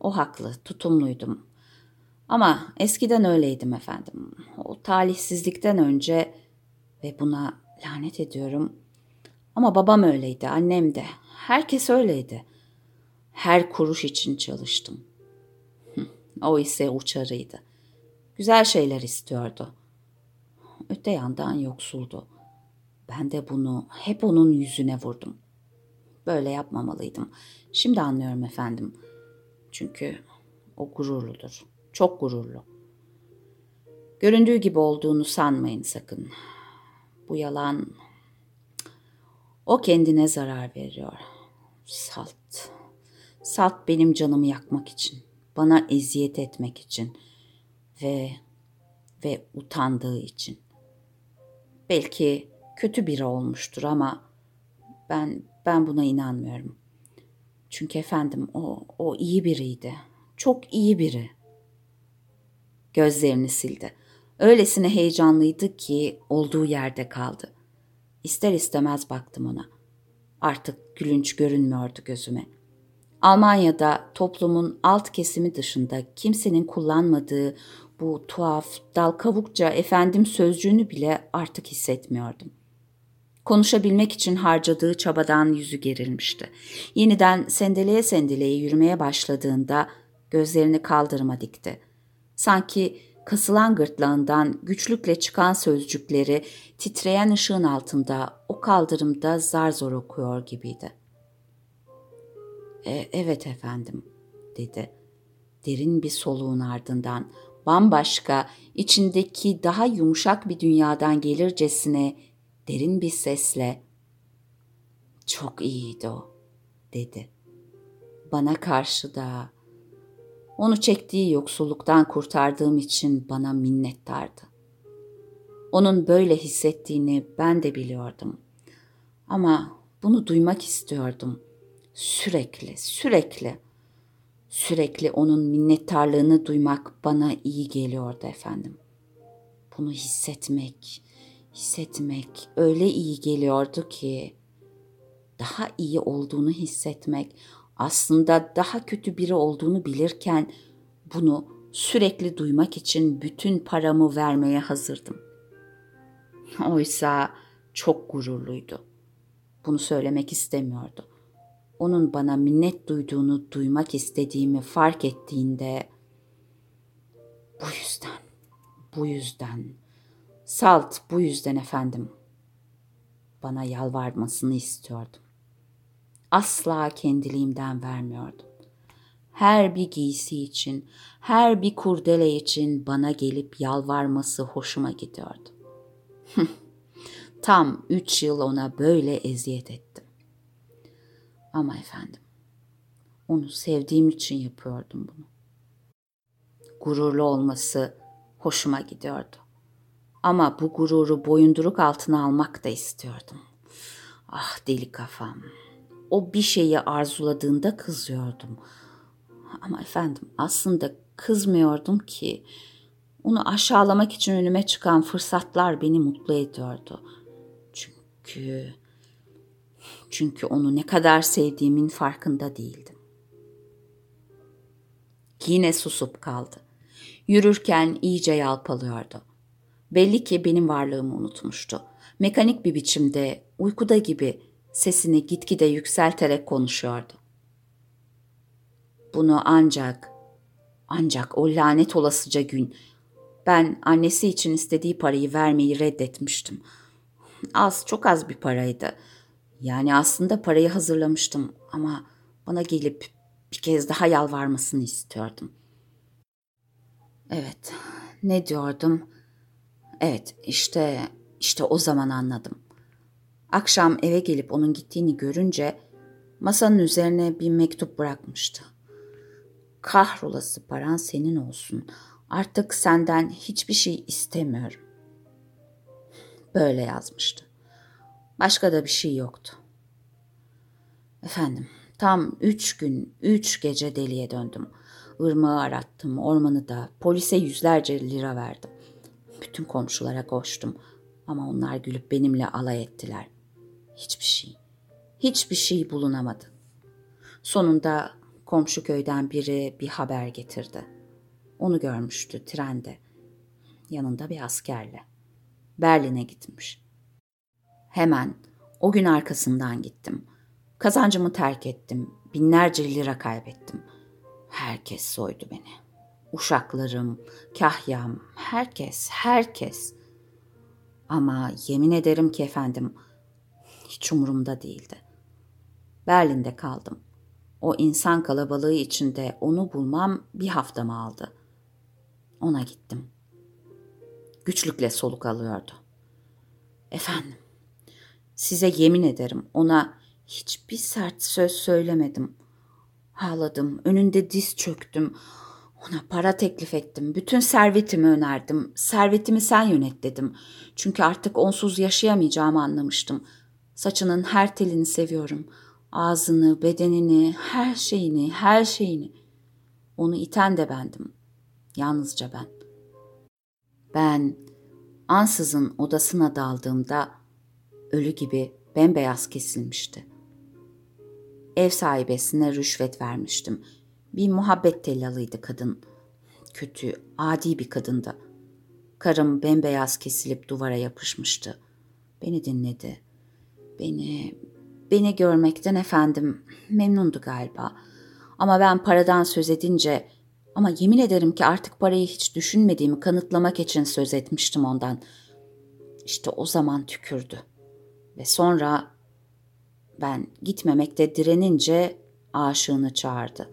o haklı, tutumluydum. Ama eskiden öyleydim efendim. O talihsizlikten önce ve buna lanet ediyorum. Ama babam öyleydi, annem de. Herkes öyleydi. Her kuruş için çalıştım. o ise uçarıydı. Güzel şeyler istiyordu. Öte yandan yoksuldu. Ben de bunu hep onun yüzüne vurdum. Böyle yapmamalıydım. Şimdi anlıyorum efendim. Çünkü o gururludur. Çok gururlu. Göründüğü gibi olduğunu sanmayın sakın. Bu yalan o kendine zarar veriyor. Salt. Salt benim canımı yakmak için, bana eziyet etmek için ve ve utandığı için. Belki kötü biri olmuştur ama ben ben buna inanmıyorum. Çünkü efendim o o iyi biriydi. Çok iyi biri. Gözlerini sildi. Öylesine heyecanlıydı ki olduğu yerde kaldı. İster istemez baktım ona. Artık gülünç görünmüyordu gözüme. Almanya'da toplumun alt kesimi dışında kimsenin kullanmadığı bu tuhaf, dal kavukça efendim sözcüğünü bile artık hissetmiyordum. Konuşabilmek için harcadığı çabadan yüzü gerilmişti. Yeniden sendeleye sendeleye yürümeye başladığında gözlerini kaldırıma dikti. Sanki kasılan gırtlağından güçlükle çıkan sözcükleri titreyen ışığın altında o kaldırımda zar zor okuyor gibiydi. E, evet efendim, dedi. Derin bir soluğun ardından bambaşka, içindeki daha yumuşak bir dünyadan gelircesine derin bir sesle "Çok iyiydi o." dedi. Bana karşı da onu çektiği yoksulluktan kurtardığım için bana minnettardı. Onun böyle hissettiğini ben de biliyordum. Ama bunu duymak istiyordum. Sürekli, sürekli. Sürekli onun minnettarlığını duymak bana iyi geliyordu efendim. Bunu hissetmek, hissetmek öyle iyi geliyordu ki daha iyi olduğunu hissetmek, aslında daha kötü biri olduğunu bilirken bunu sürekli duymak için bütün paramı vermeye hazırdım. Oysa çok gururluydu. Bunu söylemek istemiyordu. Onun bana minnet duyduğunu duymak istediğimi fark ettiğinde bu yüzden, bu yüzden, salt bu yüzden efendim bana yalvarmasını istiyordum asla kendiliğimden vermiyordum. Her bir giysi için, her bir kurdele için bana gelip yalvarması hoşuma gidiyordu. Tam üç yıl ona böyle eziyet ettim. Ama efendim, onu sevdiğim için yapıyordum bunu. Gururlu olması hoşuma gidiyordu. Ama bu gururu boyunduruk altına almak da istiyordum. Ah deli kafam o bir şeyi arzuladığında kızıyordum. Ama efendim aslında kızmıyordum ki. Onu aşağılamak için önüme çıkan fırsatlar beni mutlu ediyordu. Çünkü çünkü onu ne kadar sevdiğimin farkında değildim. Yine susup kaldı. Yürürken iyice yalpalıyordu. Belli ki benim varlığımı unutmuştu. Mekanik bir biçimde, uykuda gibi sesini gitgide yükselterek konuşuyordu. Bunu ancak, ancak o lanet olasıca gün ben annesi için istediği parayı vermeyi reddetmiştim. Az, çok az bir paraydı. Yani aslında parayı hazırlamıştım ama bana gelip bir kez daha yalvarmasını istiyordum. Evet, ne diyordum? Evet, işte işte o zaman anladım. Akşam eve gelip onun gittiğini görünce masanın üzerine bir mektup bırakmıştı. Kahrolası paran senin olsun. Artık senden hiçbir şey istemiyorum. Böyle yazmıştı. Başka da bir şey yoktu. Efendim, tam üç gün, üç gece deliye döndüm. Irmağı arattım, ormanı da, polise yüzlerce lira verdim. Bütün komşulara koştum ama onlar gülüp benimle alay ettiler. Hiçbir şey, hiçbir şey bulunamadı. Sonunda komşu köyden biri bir haber getirdi. Onu görmüştü trende. Yanında bir askerle. Berlin'e gitmiş. Hemen o gün arkasından gittim. Kazancımı terk ettim. Binlerce lira kaybettim. Herkes soydu beni. Uşaklarım, kahyam, herkes, herkes. Ama yemin ederim ki efendim hiç umurumda değildi. Berlin'de kaldım. O insan kalabalığı içinde onu bulmam bir haftamı aldı. Ona gittim. Güçlükle soluk alıyordu. Efendim, size yemin ederim ona hiçbir sert söz söylemedim. Ağladım, önünde diz çöktüm. Ona para teklif ettim. Bütün servetimi önerdim. Servetimi sen yönet dedim. Çünkü artık onsuz yaşayamayacağımı anlamıştım. Saçının her telini seviyorum. Ağzını, bedenini, her şeyini, her şeyini. Onu iten de bendim. Yalnızca ben. Ben ansızın odasına daldığımda ölü gibi bembeyaz kesilmişti. Ev sahibesine rüşvet vermiştim. Bir muhabbet tellalıydı kadın. Kötü, adi bir kadındı. Karım bembeyaz kesilip duvara yapışmıştı. Beni dinledi. Beni, beni görmekten efendim memnundu galiba. Ama ben paradan söz edince ama yemin ederim ki artık parayı hiç düşünmediğimi kanıtlamak için söz etmiştim ondan. İşte o zaman tükürdü. Ve sonra ben gitmemekte direnince aşığını çağırdı.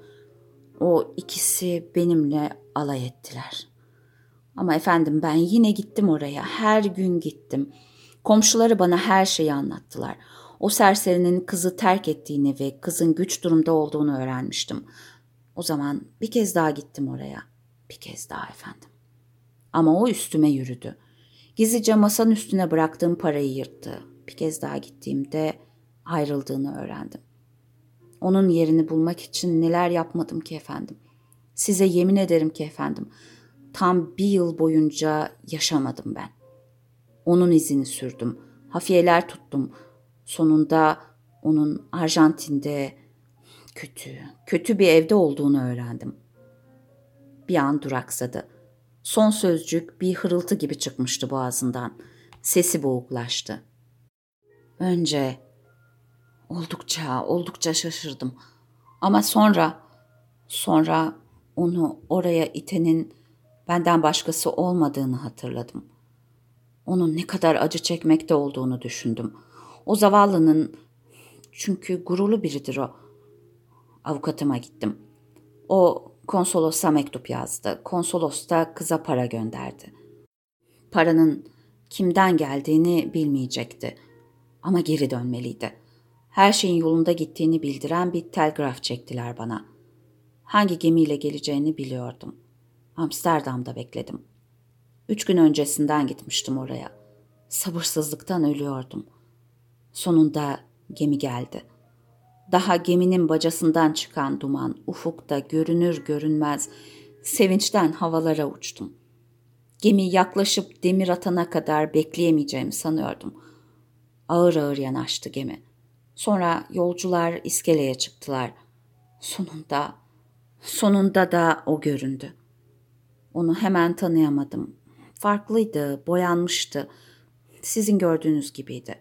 O ikisi benimle alay ettiler. Ama efendim ben yine gittim oraya. Her gün gittim. Komşuları bana her şeyi anlattılar. O serserinin kızı terk ettiğini ve kızın güç durumda olduğunu öğrenmiştim. O zaman bir kez daha gittim oraya. Bir kez daha efendim. Ama o üstüme yürüdü. Gizlice masanın üstüne bıraktığım parayı yırttı. Bir kez daha gittiğimde ayrıldığını öğrendim. Onun yerini bulmak için neler yapmadım ki efendim. Size yemin ederim ki efendim, tam bir yıl boyunca yaşamadım ben. Onun izini sürdüm, hafiyeler tuttum. Sonunda onun Arjantin'de kötü, kötü bir evde olduğunu öğrendim. Bir an duraksadı. Son sözcük bir hırıltı gibi çıkmıştı boğazından. Sesi boğuklaştı. Önce oldukça, oldukça şaşırdım. Ama sonra, sonra onu oraya itenin benden başkası olmadığını hatırladım. Onun ne kadar acı çekmekte olduğunu düşündüm. O zavallının çünkü gururlu biridir o. Avukatıma gittim. O konsolosa mektup yazdı. Konsolos da kıza para gönderdi. Paranın kimden geldiğini bilmeyecekti. Ama geri dönmeliydi. Her şeyin yolunda gittiğini bildiren bir telgraf çektiler bana. Hangi gemiyle geleceğini biliyordum. Amsterdam'da bekledim. Üç gün öncesinden gitmiştim oraya. Sabırsızlıktan ölüyordum. Sonunda gemi geldi.'' Daha geminin bacasından çıkan duman ufukta görünür görünmez sevinçten havalara uçtum. Gemi yaklaşıp demir atana kadar bekleyemeyeceğimi sanıyordum. Ağır ağır yanaştı gemi. Sonra yolcular iskeleye çıktılar. Sonunda, Sonunda da o göründü. Onu hemen tanıyamadım. Farklıydı, boyanmıştı. Sizin gördüğünüz gibiydi.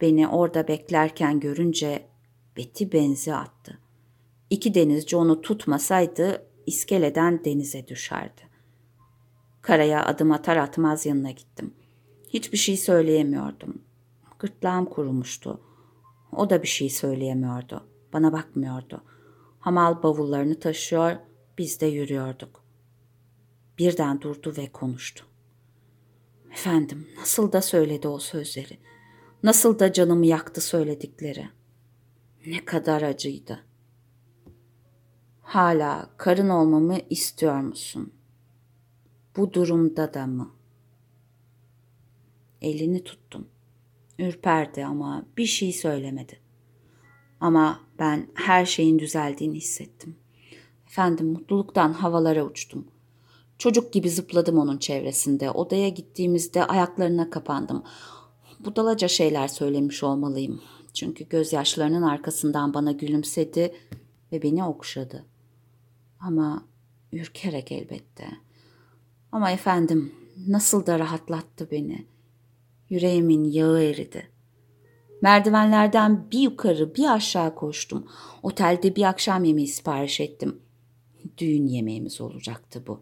Beni orada beklerken görünce beti benzi attı. İki denizci onu tutmasaydı iskeleden denize düşerdi. Karaya adım atar atmaz yanına gittim. Hiçbir şey söyleyemiyordum. Gırtlağım kurumuştu. O da bir şey söyleyemiyordu. Bana bakmıyordu. Hamal bavullarını taşıyor, biz de yürüyorduk. Birden durdu ve konuştu. Efendim, nasıl da söyledi o sözleri. Nasıl da canımı yaktı söyledikleri. Ne kadar acıydı. Hala karın olmamı istiyor musun? Bu durumda da mı? Elini tuttum. Ürperdi ama bir şey söylemedi. Ama ben her şeyin düzeldiğini hissettim. Efendim mutluluktan havalara uçtum. Çocuk gibi zıpladım onun çevresinde. Odaya gittiğimizde ayaklarına kapandım. Budalaca şeyler söylemiş olmalıyım. Çünkü gözyaşlarının arkasından bana gülümsedi ve beni okşadı. Ama ürkerek elbette. Ama efendim nasıl da rahatlattı beni. Yüreğimin yağı eridi. Merdivenlerden bir yukarı bir aşağı koştum. Otelde bir akşam yemeği sipariş ettim. Düğün yemeğimiz olacaktı bu.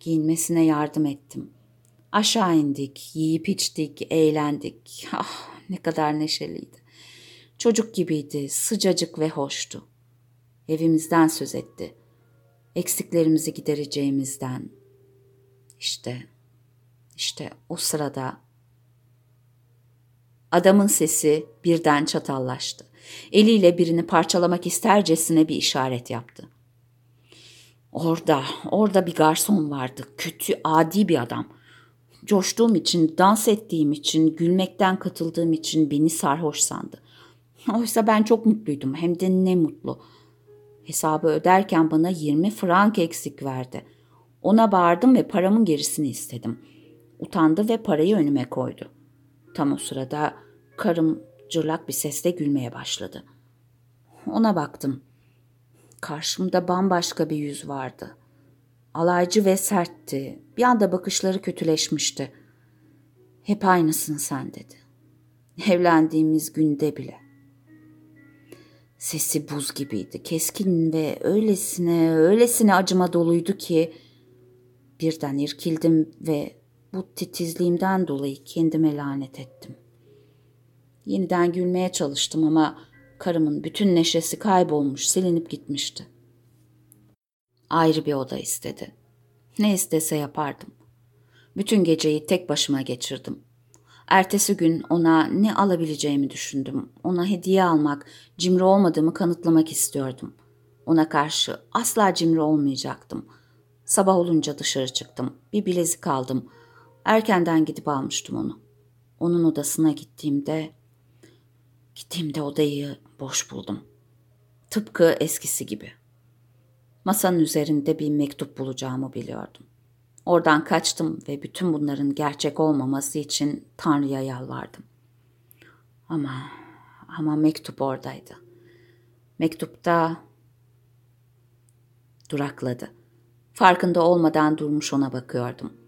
Giyinmesine yardım ettim. Aşağı indik, yiyip içtik, eğlendik. Ah ne kadar neşeliydi. Çocuk gibiydi, sıcacık ve hoştu. Evimizden söz etti. Eksiklerimizi gidereceğimizden. İşte, işte o sırada adamın sesi birden çatallaştı. Eliyle birini parçalamak istercesine bir işaret yaptı. Orada, orada bir garson vardı. Kötü, adi bir adam. Coştuğum için, dans ettiğim için, gülmekten katıldığım için beni sarhoş sandı. Oysa ben çok mutluydum. Hem de ne mutlu. Hesabı öderken bana 20 frank eksik verdi. Ona bağırdım ve paramın gerisini istedim. Utandı ve parayı önüme koydu. Tam o sırada karım cırlak bir sesle gülmeye başladı. Ona baktım. Karşımda bambaşka bir yüz vardı. Alaycı ve sertti. Bir anda bakışları kötüleşmişti. Hep aynısın sen dedi. Evlendiğimiz günde bile. Sesi buz gibiydi. Keskin ve öylesine, öylesine acıma doluydu ki birden irkildim ve bu titizliğimden dolayı kendime lanet ettim. Yeniden gülmeye çalıştım ama karımın bütün neşesi kaybolmuş, silinip gitmişti. Ayrı bir oda istedi. Ne istese yapardım. Bütün geceyi tek başıma geçirdim. Ertesi gün ona ne alabileceğimi düşündüm. Ona hediye almak, cimri olmadığımı kanıtlamak istiyordum. Ona karşı asla cimri olmayacaktım. Sabah olunca dışarı çıktım. Bir bilezik aldım. Erkenden gidip almıştım onu. Onun odasına gittiğimde gittiğimde odayı boş buldum. Tıpkı eskisi gibi. Masanın üzerinde bir mektup bulacağımı biliyordum. Oradan kaçtım ve bütün bunların gerçek olmaması için Tanrı'ya yalvardım. Ama ama mektup oradaydı. Mektupta durakladı. Farkında olmadan durmuş ona bakıyordum.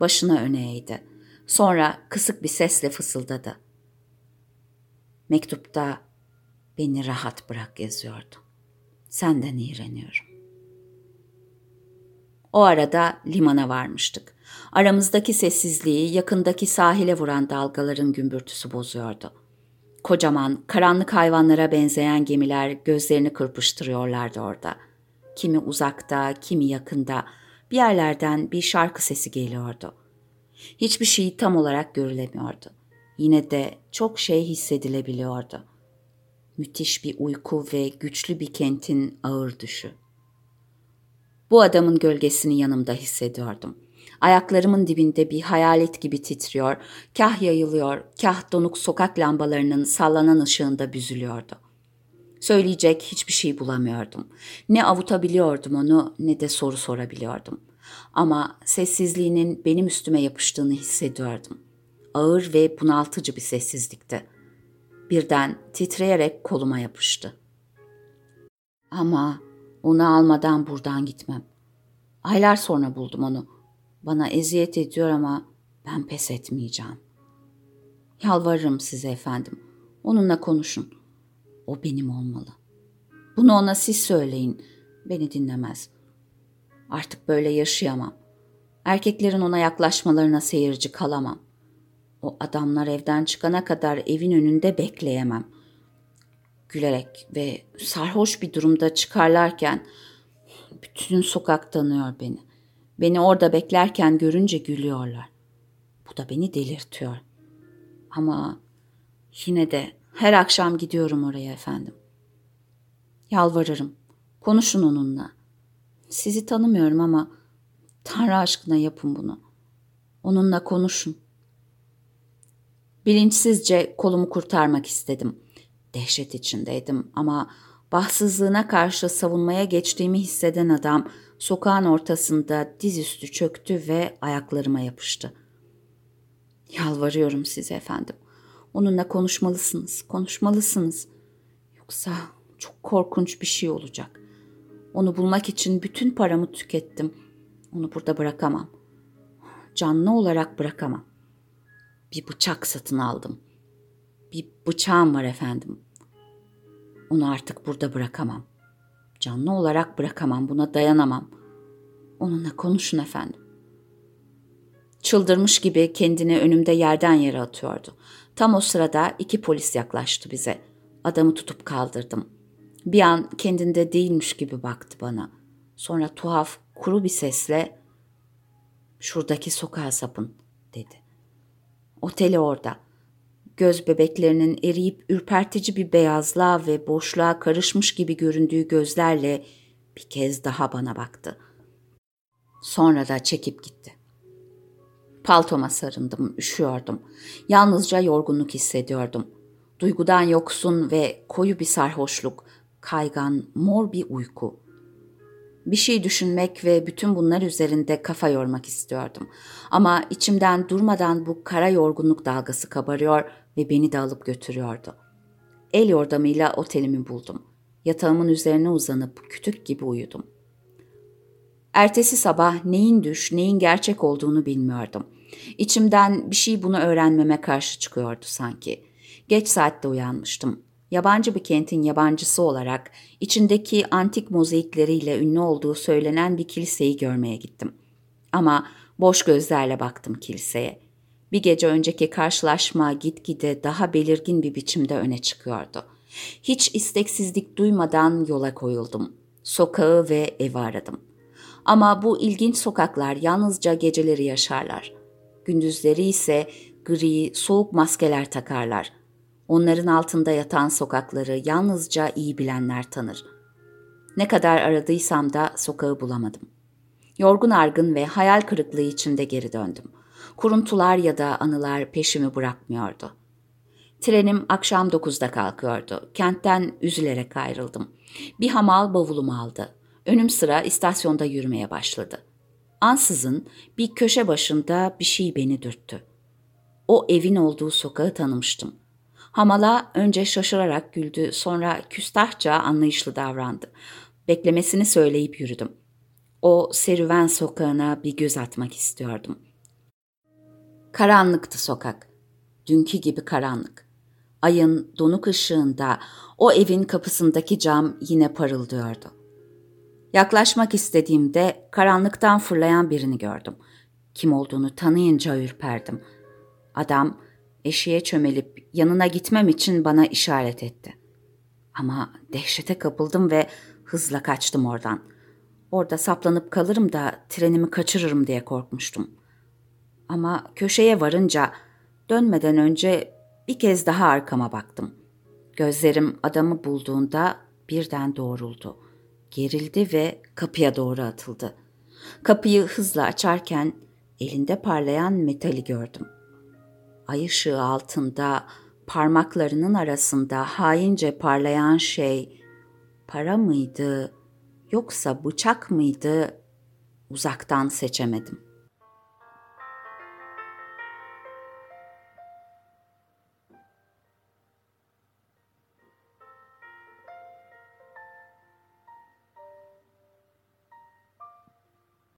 Başına öne eğdi. Sonra kısık bir sesle fısıldadı. Mektupta beni rahat bırak yazıyordu. Senden iğreniyorum. O arada limana varmıştık. Aramızdaki sessizliği yakındaki sahile vuran dalgaların gümbürtüsü bozuyordu. Kocaman, karanlık hayvanlara benzeyen gemiler gözlerini kırpıştırıyorlardı orada. Kimi uzakta, kimi yakında, bir yerlerden bir şarkı sesi geliyordu. Hiçbir şey tam olarak görülemiyordu. Yine de çok şey hissedilebiliyordu. Müthiş bir uyku ve güçlü bir kentin ağır düşü. Bu adamın gölgesini yanımda hissediyordum. Ayaklarımın dibinde bir hayalet gibi titriyor, kah yayılıyor, kah donuk sokak lambalarının sallanan ışığında büzülüyordu. Söyleyecek hiçbir şey bulamıyordum. Ne avutabiliyordum onu ne de soru sorabiliyordum. Ama sessizliğinin benim üstüme yapıştığını hissediyordum. Ağır ve bunaltıcı bir sessizlikti. Birden titreyerek koluma yapıştı. Ama Onu almadan buradan gitmem. Aylar sonra buldum onu. Bana eziyet ediyor ama ben pes etmeyeceğim. Yalvarırım size efendim. Onunla konuşun. O benim olmalı. Bunu ona siz söyleyin. Beni dinlemez. Artık böyle yaşayamam. Erkeklerin ona yaklaşmalarına seyirci kalamam. O adamlar evden çıkana kadar evin önünde bekleyemem. Gülerek ve sarhoş bir durumda çıkarlarken bütün sokak tanıyor beni. Beni orada beklerken görünce gülüyorlar. Bu da beni delirtiyor. Ama yine de her akşam gidiyorum oraya efendim. Yalvarırım. Konuşun onunla. Sizi tanımıyorum ama Tanrı aşkına yapın bunu. Onunla konuşun. Bilinçsizce kolumu kurtarmak istedim. Dehşet içindeydim ama bahtsızlığına karşı savunmaya geçtiğimi hisseden adam sokağın ortasında dizüstü çöktü ve ayaklarıma yapıştı. Yalvarıyorum size efendim. Onunla konuşmalısınız, konuşmalısınız. Yoksa çok korkunç bir şey olacak. Onu bulmak için bütün paramı tükettim. Onu burada bırakamam. Canlı olarak bırakamam. Bir bıçak satın aldım. Bir bıçağım var efendim. Onu artık burada bırakamam. Canlı olarak bırakamam. Buna dayanamam. Onunla konuşun efendim. Çıldırmış gibi kendini önümde yerden yere atıyordu. Tam o sırada iki polis yaklaştı bize. Adamı tutup kaldırdım. Bir an kendinde değilmiş gibi baktı bana. Sonra tuhaf, kuru bir sesle "Şuradaki sokağa sapın." dedi. Oteli orada. Göz bebeklerinin eriyip ürpertici bir beyazlığa ve boşluğa karışmış gibi göründüğü gözlerle bir kez daha bana baktı. Sonra da çekip gitti. Paltoma sarındım, üşüyordum. Yalnızca yorgunluk hissediyordum. Duygudan yoksun ve koyu bir sarhoşluk, kaygan, mor bir uyku. Bir şey düşünmek ve bütün bunlar üzerinde kafa yormak istiyordum. Ama içimden durmadan bu kara yorgunluk dalgası kabarıyor ve beni de alıp götürüyordu. El yordamıyla otelimi buldum. Yatağımın üzerine uzanıp kütük gibi uyudum. Ertesi sabah neyin düş, neyin gerçek olduğunu bilmiyordum. İçimden bir şey bunu öğrenmeme karşı çıkıyordu sanki. Geç saatte uyanmıştım. Yabancı bir kentin yabancısı olarak içindeki antik mozaikleriyle ünlü olduğu söylenen bir kiliseyi görmeye gittim. Ama boş gözlerle baktım kiliseye. Bir gece önceki karşılaşma gitgide daha belirgin bir biçimde öne çıkıyordu. Hiç isteksizlik duymadan yola koyuldum. Sokağı ve evi aradım. Ama bu ilginç sokaklar yalnızca geceleri yaşarlar. Gündüzleri ise gri, soğuk maskeler takarlar. Onların altında yatan sokakları yalnızca iyi bilenler tanır. Ne kadar aradıysam da sokağı bulamadım. Yorgun argın ve hayal kırıklığı içinde geri döndüm. Kuruntular ya da anılar peşimi bırakmıyordu. Trenim akşam 9'da kalkıyordu. Kentten üzülerek ayrıldım. Bir hamal bavulumu aldı. Önüm sıra istasyonda yürümeye başladı. Ansızın bir köşe başında bir şey beni dürttü. O evin olduğu sokağı tanımıştım. Hamala önce şaşırarak güldü, sonra küstahça anlayışlı davrandı. Beklemesini söyleyip yürüdüm. O serüven sokağına bir göz atmak istiyordum. Karanlıktı sokak. Dünkü gibi karanlık. Ayın donuk ışığında o evin kapısındaki cam yine parıldıyordu. Yaklaşmak istediğimde karanlıktan fırlayan birini gördüm. Kim olduğunu tanıyınca ürperdim. Adam eşiğe çömelip yanına gitmem için bana işaret etti. Ama dehşete kapıldım ve hızla kaçtım oradan. Orada saplanıp kalırım da trenimi kaçırırım diye korkmuştum. Ama köşeye varınca dönmeden önce bir kez daha arkama baktım. Gözlerim adamı bulduğunda birden doğruldu. Gerildi ve kapıya doğru atıldı. Kapıyı hızla açarken elinde parlayan metali gördüm. Ay ışığı altında parmaklarının arasında haince parlayan şey para mıydı yoksa bıçak mıydı uzaktan seçemedim.